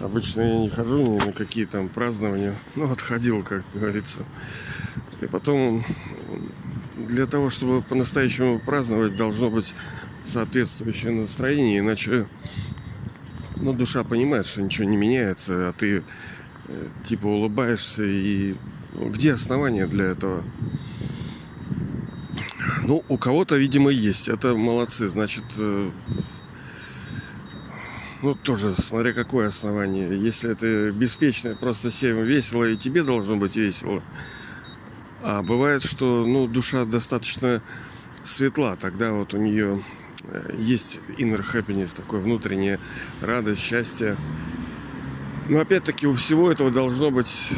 Обычно я не хожу ни на какие там празднования. Ну, отходил, как говорится. И потом для того, чтобы по-настоящему праздновать, должно быть соответствующее настроение, иначе ну, душа понимает, что ничего не меняется, а ты э, типа улыбаешься и где основания для этого? Ну, у кого-то, видимо, есть. Это молодцы. Значит, э, ну, тоже, смотря какое основание. Если это беспечное, просто всем весело, и тебе должно быть весело. А бывает, что, ну, душа достаточно светла. Тогда вот у нее э, есть inner happiness, такое внутреннее радость, счастье. Но опять-таки у всего этого должно быть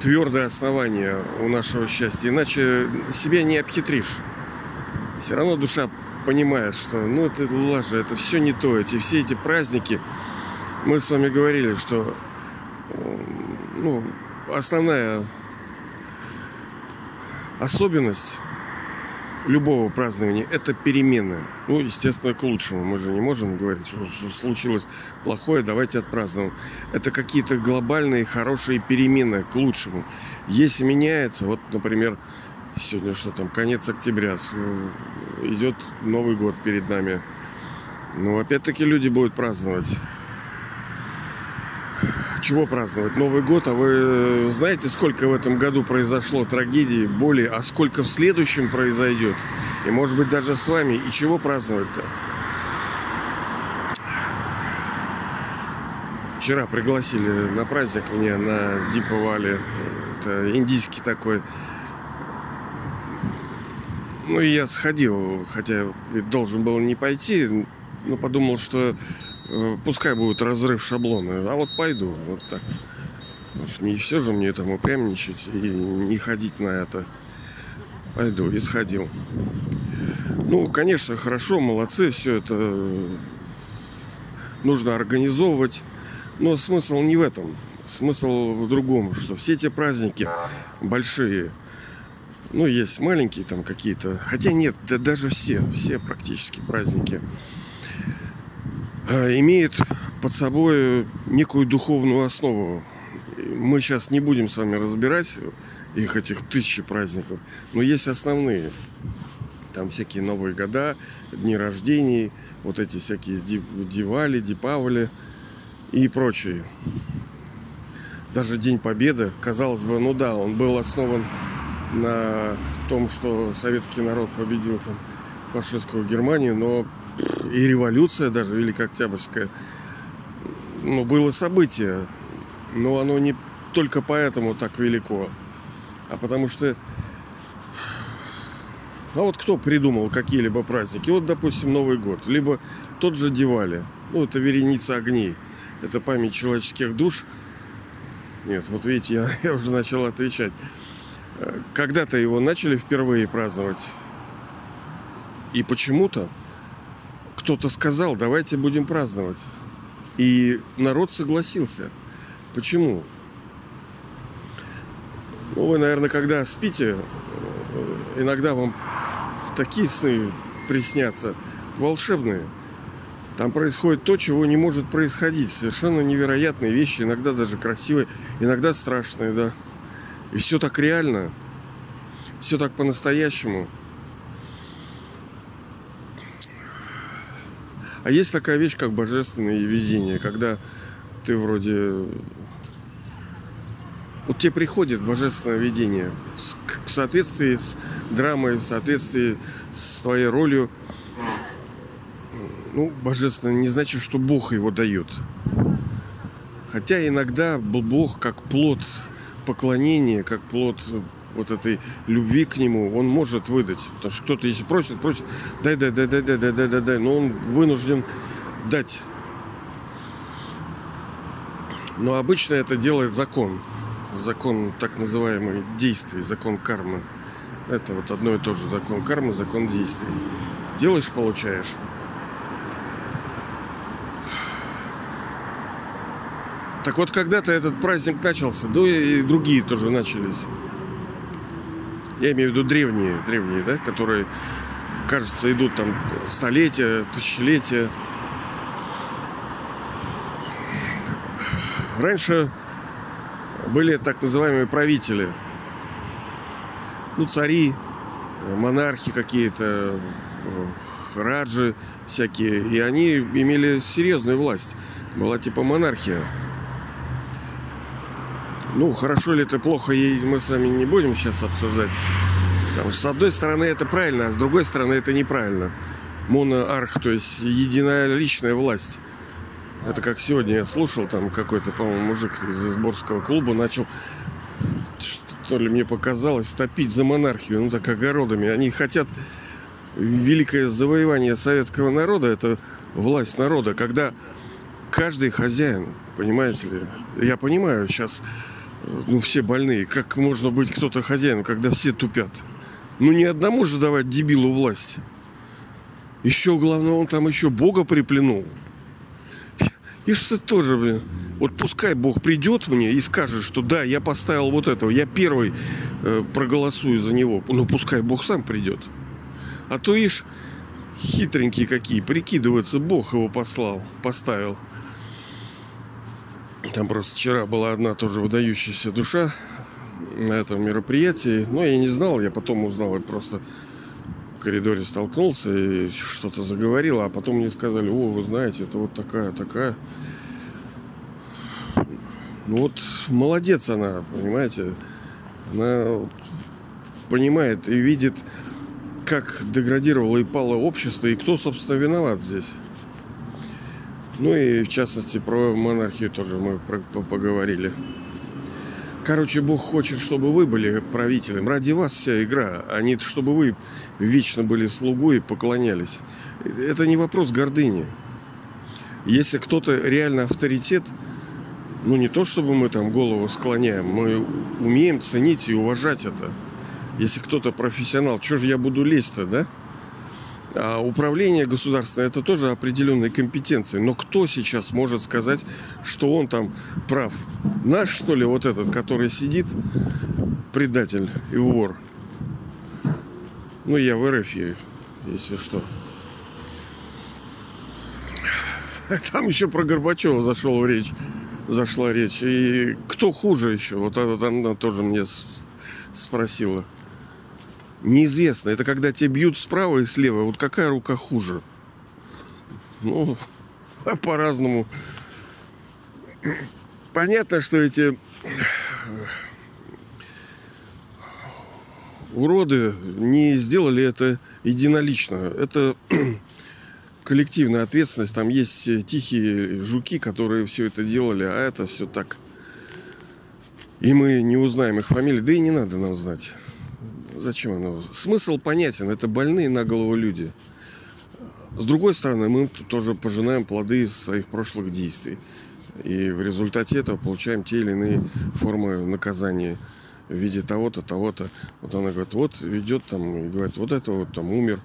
твердое основание у нашего счастья. Иначе себя не обхитришь. Все равно душа понимает, что ну это лажа, это все не то. Эти все эти праздники. Мы с вами говорили, что ну, основная особенность любого празднования – это перемены. Ну, естественно, к лучшему. Мы же не можем говорить, что, что случилось плохое, давайте отпразднуем. Это какие-то глобальные хорошие перемены к лучшему. Если меняется, вот, например, сегодня что там, конец октября, идет Новый год перед нами. Ну, опять-таки люди будут праздновать чего праздновать? Новый год, а вы э, знаете, сколько в этом году произошло трагедий, боли, а сколько в следующем произойдет? И может быть даже с вами. И чего праздновать-то? Вчера пригласили на праздник меня на Дипа Это индийский такой. Ну и я сходил, хотя должен был не пойти, но подумал, что Э, пускай будет разрыв шаблона, а вот пойду, вот так. Потому что не все же мне там упрямничать и не ходить на это. Пойду и сходил. Ну, конечно, хорошо, молодцы, все это нужно организовывать. Но смысл не в этом. Смысл в другом, что все эти праздники большие, ну, есть маленькие там какие-то. Хотя нет, да даже все, все практически праздники Э, имеет под собой некую духовную основу. Мы сейчас не будем с вами разбирать их этих тысячи праздников, но есть основные. Там всякие Новые года, дни рождений, вот эти всякие Дивали, Дипавали и прочие. Даже День Победы, казалось бы, ну да, он был основан на том, что советский народ победил там фашистскую Германию, но и революция даже Великая Октябрьская, ну, было событие. Но оно не только поэтому так велико, а потому что а вот кто придумал какие-либо праздники? Вот, допустим, Новый год, либо тот же Дивали. Ну, это вереница огней. Это память человеческих душ. Нет, вот видите, я, я уже начал отвечать. Когда-то его начали впервые праздновать. И почему-то кто-то сказал, давайте будем праздновать. И народ согласился. Почему? Ну, вы, наверное, когда спите, э, иногда вам такие сны приснятся, волшебные. Там происходит то, чего не может происходить. Совершенно невероятные вещи, иногда даже красивые, иногда страшные, да. И все так реально, все так по-настоящему. А есть такая вещь, как божественное видение, когда ты вроде... Вот тебе приходит божественное видение в соответствии с драмой, в соответствии с твоей ролью. Ну, божественное не значит, что Бог его дает. Хотя иногда Бог как плод поклонения, как плод вот этой любви к нему он может выдать. Потому что кто-то, если просит, просит, дай, дай, дай, дай, дай, дай, дай, дай, дай, но он вынужден дать. Но обычно это делает закон. Закон так называемый действий, закон кармы. Это вот одно и то же. Закон кармы, закон действий. Делаешь, получаешь. Так вот, когда-то этот праздник начался, да и другие тоже начались. Я имею в виду древние, древние, да, которые, кажется, идут там столетия, тысячелетия. раньше были так называемые правители. Ну, цари, монархи какие-то, раджи всякие. И они имели серьезную власть. Была типа монархия. Ну, хорошо ли это, плохо, мы с вами не будем сейчас обсуждать. Потому что с одной стороны это правильно, а с другой стороны это неправильно. Моноарх, то есть единоличная власть. Это как сегодня я слушал, там какой-то, по-моему, мужик из сборского клуба начал, что ли мне показалось, топить за монархию, ну так огородами. Они хотят великое завоевание советского народа, это власть народа, когда каждый хозяин, понимаете ли, я понимаю, сейчас ну, все больные. Как можно быть кто-то хозяином, когда все тупят? Ну, не одному же давать дебилу власть. Еще главное, он там еще Бога приплюнул. И что тоже, блин. Вот пускай Бог придет мне и скажет, что да, я поставил вот этого, я первый э, проголосую за него. Ну, пускай Бог сам придет. А то ишь, хитренькие какие, прикидываются, Бог его послал, поставил. Там просто вчера была одна тоже выдающаяся душа на этом мероприятии. Но я не знал, я потом узнал, я просто в коридоре столкнулся и что-то заговорил, а потом мне сказали, о, вы знаете, это вот такая, такая. Ну вот молодец она, понимаете. Она понимает и видит, как деградировало и пало общество, и кто, собственно, виноват здесь. Ну и в частности про монархию тоже мы поговорили. Короче, Бог хочет, чтобы вы были правителем. Ради вас вся игра, а не чтобы вы вечно были слугой и поклонялись. Это не вопрос гордыни. Если кто-то реально авторитет, ну не то, чтобы мы там голову склоняем, мы умеем ценить и уважать это. Если кто-то профессионал, что же я буду лезть-то, да? А управление государственное это тоже определенные компетенции. Но кто сейчас может сказать, что он там прав? Наш, что ли, вот этот, который сидит, предатель и вор? Ну, я в РФ, если что. Там еще про Горбачева зашел речь, зашла речь. И кто хуже еще? Вот, она тоже мне спросила. Неизвестно. Это когда тебя бьют справа и слева. Вот какая рука хуже? Ну, по-разному. Понятно, что эти уроды не сделали это единолично. Это коллективная ответственность. Там есть тихие жуки, которые все это делали, а это все так. И мы не узнаем их фамилии. Да и не надо нам знать. Зачем оно? Смысл понятен. Это больные на голову люди. С другой стороны, мы тоже пожинаем плоды своих прошлых действий. И в результате этого получаем те или иные формы наказания в виде того-то, того-то. Вот она говорит, вот ведет там, и говорит, вот это вот там умер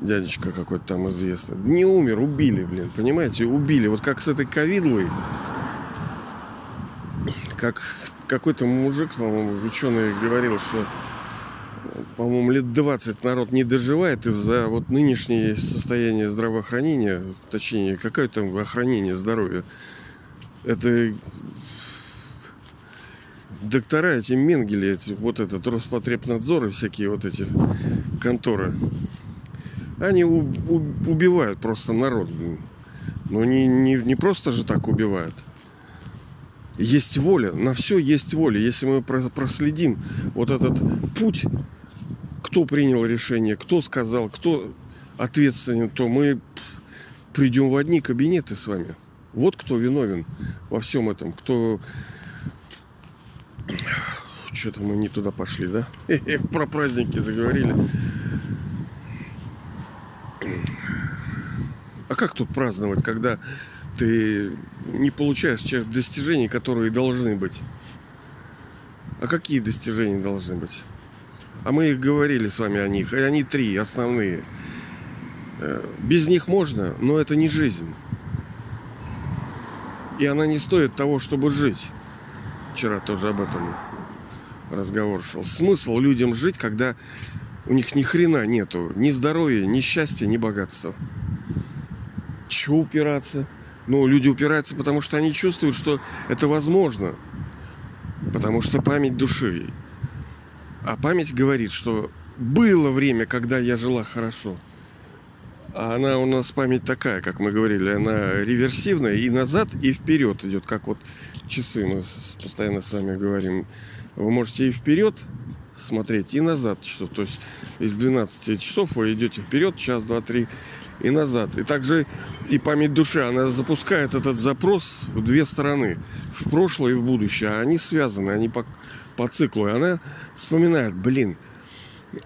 дядечка какой-то там известный. Не умер, убили, блин, понимаете, убили. Вот как с этой ковидлой, как какой-то мужик, по-моему, ученый говорил, что по-моему, лет 20 народ не доживает из-за вот нынешнее состояние здравоохранения, точнее, какое там охранение здоровья. Это доктора, эти менгели, эти, вот этот Роспотребнадзор и всякие вот эти конторы, они у, у, убивают просто народ. Но не, не, не просто же так убивают. Есть воля, на все есть воля. Если мы проследим вот этот путь кто принял решение, кто сказал, кто ответственен, то мы придем в одни кабинеты с вами. Вот кто виновен во всем этом, кто... Что-то мы не туда пошли, да? Про праздники заговорили. А как тут праздновать, когда ты не получаешь тех достижений, которые должны быть? А какие достижения должны быть? А мы их говорили с вами о них. И они три основные. Э, без них можно, но это не жизнь. И она не стоит того, чтобы жить. Вчера тоже об этом разговор шел. Смысл людям жить, когда у них ни хрена нету. Ни здоровья, ни счастья, ни богатства. Чего упираться? Ну, люди упираются, потому что они чувствуют, что это возможно. Потому что память души. А память говорит, что было время, когда я жила хорошо. А она у нас память такая, как мы говорили, она реверсивная и назад, и вперед идет, как вот часы мы постоянно с вами говорим. Вы можете и вперед смотреть, и назад часов. То есть из 12 часов вы идете вперед, час, два, три, и назад. И также и память души, она запускает этот запрос в две стороны. В прошлое и в будущее. А они связаны, они по, по циклу. И она вспоминает, блин,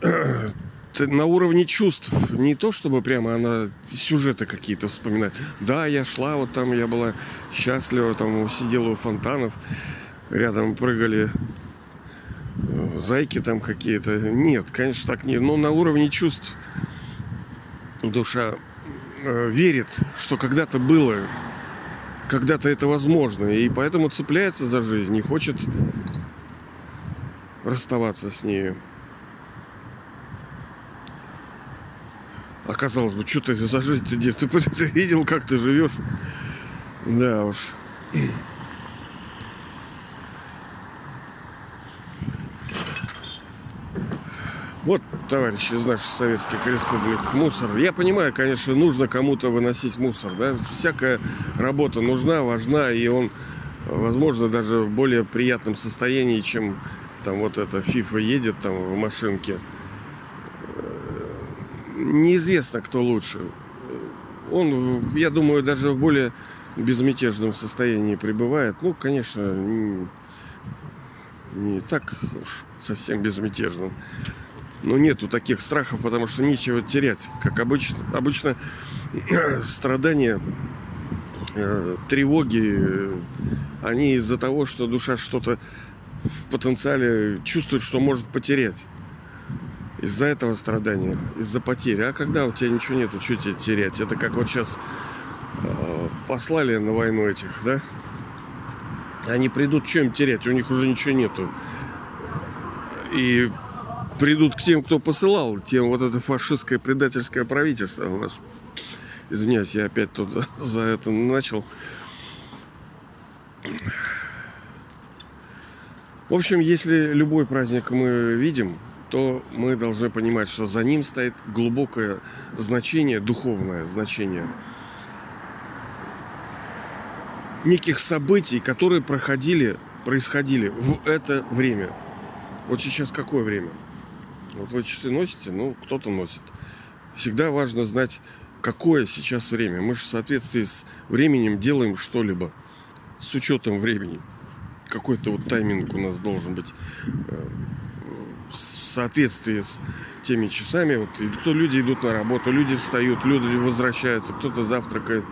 на уровне чувств. Не то, чтобы прямо она сюжеты какие-то вспоминает. Да, я шла, вот там я была счастлива, там сидела у фонтанов, рядом прыгали э, зайки там какие-то. Нет, конечно, так не. Но на уровне чувств душа э, верит, что когда-то было, когда-то это возможно. И поэтому цепляется за жизнь и хочет расставаться с нею. Оказалось бы, что ты за жизнь ты где? Ты, ты видел, как ты живешь? Да уж. Вот, товарищи из наших советских республик, мусор. Я понимаю, конечно, нужно кому-то выносить мусор, да. Всякая работа нужна, важна, и он, возможно, даже в более приятном состоянии, чем там вот эта фифа едет там в машинке. Неизвестно, кто лучше. Он, я думаю, даже в более безмятежном состоянии пребывает. Ну, конечно, не, не так уж совсем безмятежным. Но нету таких страхов, потому что нечего терять. Как обычно. Обычно страдания, э, тревоги, они из-за того, что душа что-то в потенциале чувствует, что может потерять. Из-за этого страдания, из-за потери. А когда у тебя ничего нету, что тебе терять? Это как вот сейчас э, послали на войну этих, да? Они придут, что им терять? У них уже ничего нету. И придут к тем, кто посылал, тем вот это фашистское предательское правительство у нас. Извиняюсь, я опять тут за это начал. В общем, если любой праздник мы видим, то мы должны понимать, что за ним стоит глубокое значение, духовное значение неких событий, которые проходили, происходили в это время. Вот сейчас какое время? Вот вы часы носите, ну, кто-то носит. Всегда важно знать, какое сейчас время. Мы же в соответствии с временем делаем что-либо. С учетом времени. Какой-то вот тайминг у нас должен быть э, в соответствии с теми часами. Вот кто люди идут на работу, люди встают, люди возвращаются, кто-то завтракает,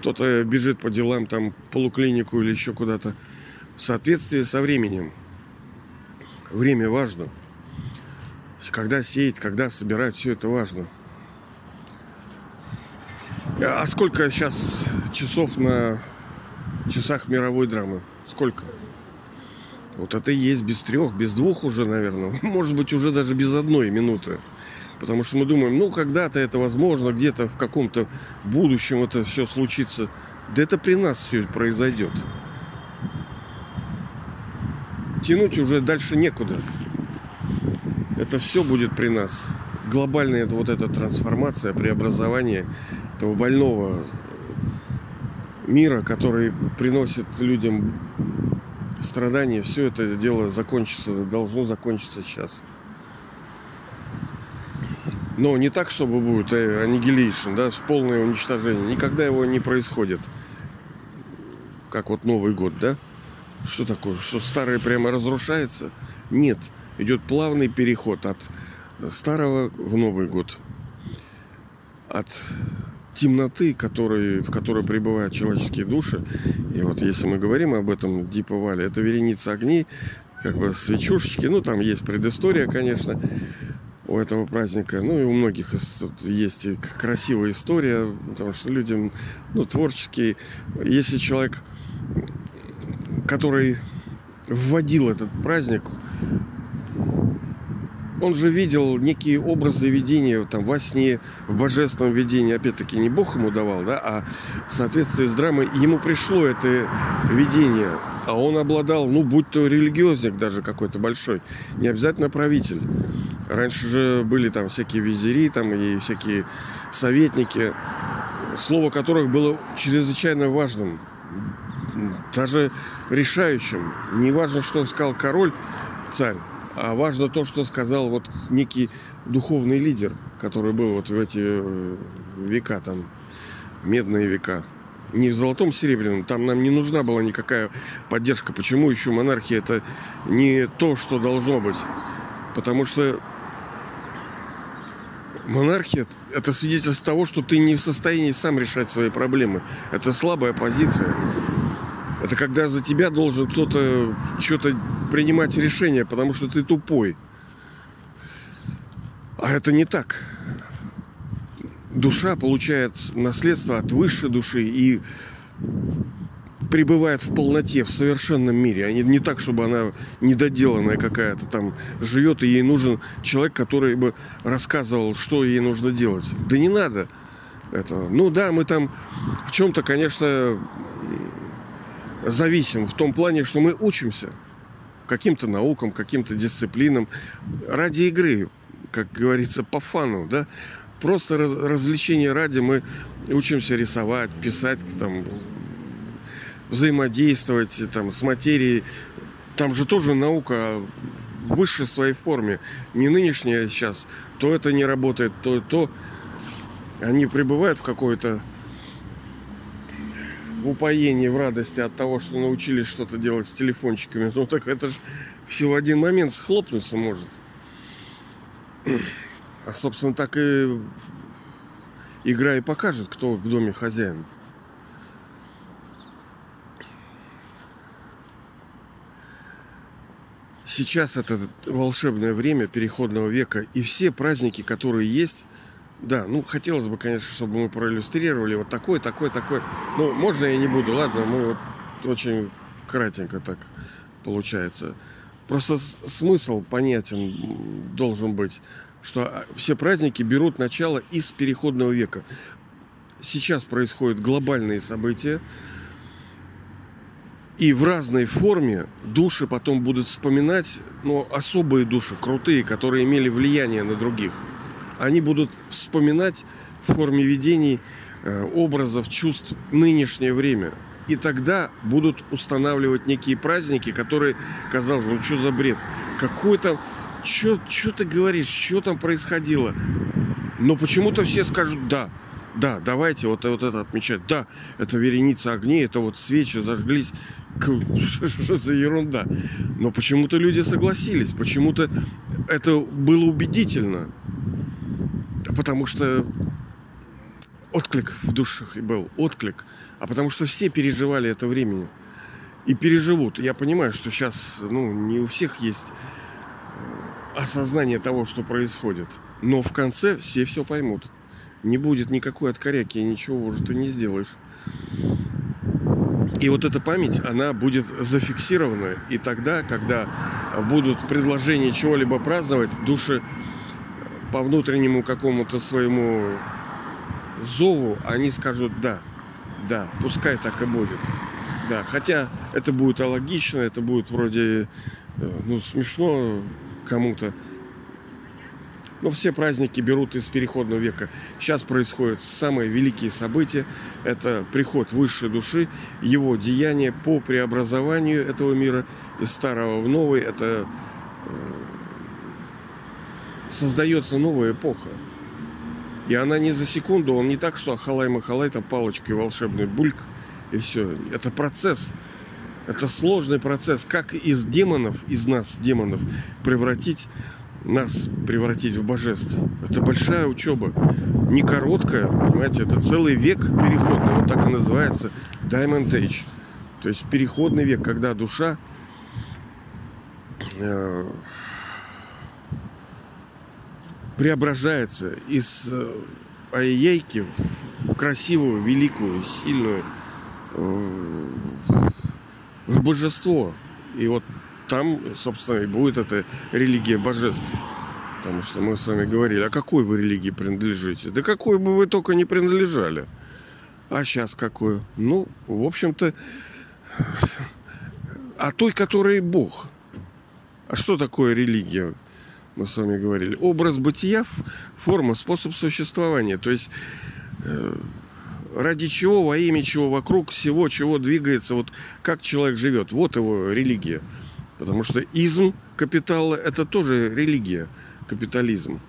кто-то бежит по делам, там, полуклинику или еще куда-то. В соответствии со временем. Время важно. Когда сеять, когда собирать, все это важно. А сколько сейчас часов на часах мировой драмы? Сколько? Вот это и есть без трех, без двух уже, наверное. Может быть, уже даже без одной минуты. Потому что мы думаем, ну, когда-то это возможно, где-то в каком-то будущем это все случится. Да это при нас все произойдет. Тянуть уже дальше некуда это все будет при нас. Глобальная это вот эта трансформация, преобразование этого больного мира, который приносит людям страдания, все это дело закончится, должно закончиться сейчас. Но не так, чтобы будет аннигилейшн, да, полное уничтожение. Никогда его не происходит. Как вот Новый год, да? Что такое? Что старое прямо разрушается? Нет идет плавный переход от старого в Новый год. От темноты, который, в которой пребывают человеческие души. И вот если мы говорим об этом Диповале, это вереница огней, как бы свечушечки. Ну, там есть предыстория, конечно, у этого праздника. Ну, и у многих есть и красивая история, потому что людям, ну, творческие. Если человек, который вводил этот праздник он же видел некие образы видения там во сне, в божественном видении. Опять-таки не Бог ему давал, да, а в соответствии с драмой ему пришло это видение. А он обладал, ну, будь то религиозник даже какой-то большой, не обязательно правитель. Раньше же были там всякие визири, там и всякие советники, слово которых было чрезвычайно важным, даже решающим. Не важно, что сказал король, царь, а важно то, что сказал вот некий духовный лидер, который был вот в эти э, века, там, медные века. Не в золотом, серебряном. Там нам не нужна была никакая поддержка. Почему еще монархия это не то, что должно быть? Потому что монархия – это свидетельство того, что ты не в состоянии сам решать свои проблемы. Это слабая позиция. Это когда за тебя должен кто-то что-то принимать решение, потому что ты тупой. А это не так. Душа получает наследство от высшей души и пребывает в полноте, в совершенном мире. А не, не так, чтобы она недоделанная какая-то там живет, и ей нужен человек, который бы рассказывал, что ей нужно делать. Да не надо этого. Ну да, мы там в чем-то, конечно, зависим в том плане, что мы учимся каким-то наукам, каким-то дисциплинам ради игры, как говорится, по фану, да. Просто раз, развлечение ради мы учимся рисовать, писать, там, взаимодействовать там, с материей. Там же тоже наука в высшей своей форме. Не нынешняя сейчас. То это не работает, то то. Они пребывают в какой-то в упоении, в радости от того, что научились что-то делать с телефончиками. Ну так это же все в один момент схлопнуться может. А, собственно, так и игра и покажет, кто в доме хозяин. Сейчас это волшебное время переходного века, и все праздники, которые есть, да, ну хотелось бы, конечно, чтобы мы проиллюстрировали вот такой, такой, такой. Ну, можно я не буду, ладно, мы вот очень кратенько так получается. Просто смысл понятен должен быть, что а, все праздники берут начало из переходного века. Сейчас происходят глобальные события, и в разной форме души потом будут вспоминать, ну, особые души, крутые, которые имели влияние на других – они будут вспоминать в форме видений, э, образов, чувств нынешнее время. И тогда будут устанавливать некие праздники, которые, казалось бы, ну что за бред? Какой там, что ты говоришь, что там происходило? Но почему-то все скажут «да». Да, давайте вот, вот это отмечать. Да, это вереница огней, это вот свечи зажглись. Что за ерунда? Но почему-то люди согласились, почему-то это было убедительно потому что отклик в душах был, отклик, а потому что все переживали это время и переживут. Я понимаю, что сейчас ну, не у всех есть э, осознание того, что происходит. Но в конце все все поймут. Не будет никакой откоряки, ничего уже ты не сделаешь. И вот эта память, она будет зафиксирована. И тогда, когда будут предложения чего-либо праздновать, души по внутреннему какому-то своему зову они скажут да, да, пускай так и будет. Да, хотя это будет алогично, это будет вроде э, ну, смешно кому-то. Но все праздники берут из переходного века. Сейчас происходят самые великие события. Это приход высшей души, его деяние по преобразованию этого мира из старого в новый. Это создается новая эпоха. И она не за секунду, он не так, что ахалай-махалай, там палочкой волшебный бульк, и все. Это процесс. Это сложный процесс. Как из демонов, из нас, демонов, превратить нас превратить в божеств. Это большая учеба. Не короткая, понимаете, это целый век переходный. Он так и называется Diamond Age. То есть переходный век, когда душа э, преображается из э, аяйки в красивую, великую, сильную, э, в божество. И вот там, собственно, и будет эта религия божеств. Потому что мы с вами говорили, а какой вы религии принадлежите? Да какой бы вы только не принадлежали. А сейчас какую? Ну, в общем-то, а той, которая Бог. А что такое религия? Мы с вами говорили. Образ бытия, форма, способ существования. То есть э, ради чего, во имя чего, вокруг всего, чего двигается, вот как человек живет. Вот его религия. Потому что изм капитала – это тоже религия, капитализм.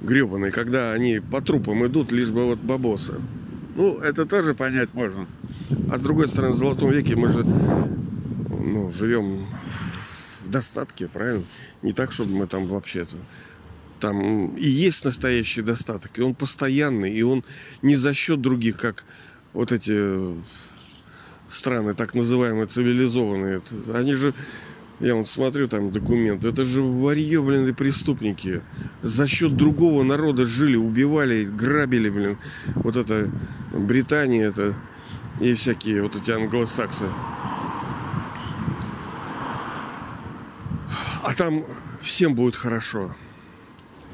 Гребаный, когда они по трупам идут, лишь бы вот бабосы. Ну, это тоже понять можно. А с другой стороны, в Золотом веке мы же ну, живем достатке, правильно? Не так, чтобы мы там вообще-то... Там и есть настоящий достаток, и он постоянный, и он не за счет других, как вот эти страны, так называемые цивилизованные. Они же, я вот смотрю там документы, это же варье, блин, и преступники. За счет другого народа жили, убивали, грабили, блин. Вот это Британия, это и всякие вот эти англосаксы. А там всем будет хорошо.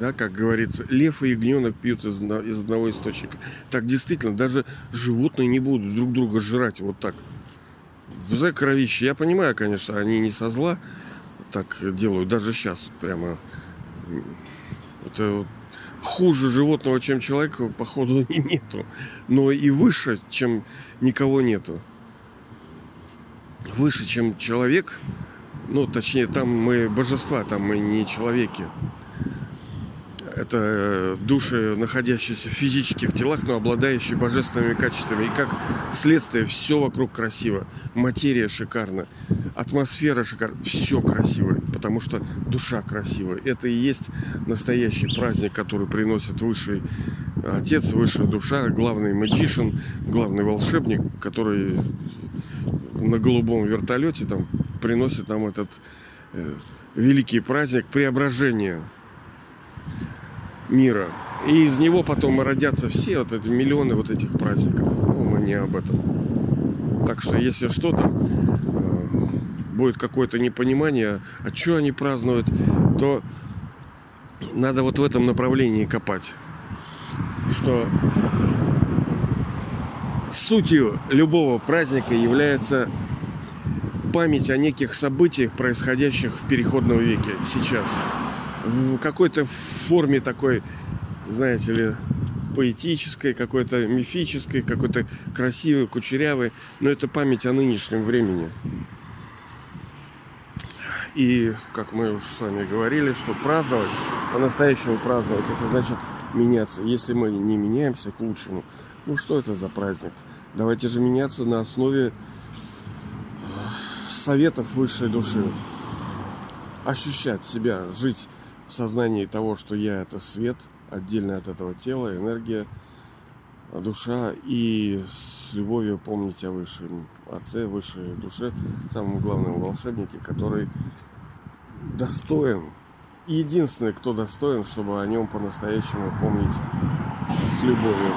Да, как говорится, лев и ягненок пьют из, из одного источника. Так действительно, даже животные не будут друг друга жрать вот так. За кровище. Я понимаю, конечно, они не со зла так делают. Даже сейчас прямо это хуже животного, чем человека, походу, и нету. Но и выше, чем никого нету. Выше, чем человек, ну, точнее, там мы божества, там мы не человеки. Это э, души, находящиеся в физических телах, но обладающие божественными качествами. И как следствие все вокруг красиво. Материя шикарна. Атмосфера шикарна. Все красиво. Потому что душа красивая. Это и есть настоящий праздник, который приносит высший отец, высшая душа, главный магишин, главный волшебник, который на голубом вертолете там приносит нам этот э, великий праздник преображения мира. И из него потом родятся все вот эти миллионы вот этих праздников. Ну, мы не об этом. Так что, если что то э, будет какое-то непонимание, а что они празднуют, то надо вот в этом направлении копать. Что сутью любого праздника является память о неких событиях, происходящих в переходном веке сейчас в какой-то форме такой, знаете ли, поэтической, какой-то мифической, какой-то красивой, кучерявой, но это память о нынешнем времени. И, как мы уже с вами говорили, что праздновать, по-настоящему праздновать, это значит меняться. Если мы не меняемся к лучшему, ну что это за праздник? Давайте же меняться на основе советов высшей души. Ощущать себя, жить в сознании того, что я это свет, отдельно от этого тела, энергия, душа и с любовью помнить о высшем отце, высшей душе, самом главном волшебнике, который достоин, единственный, кто достоин, чтобы о нем по-настоящему помнить с любовью.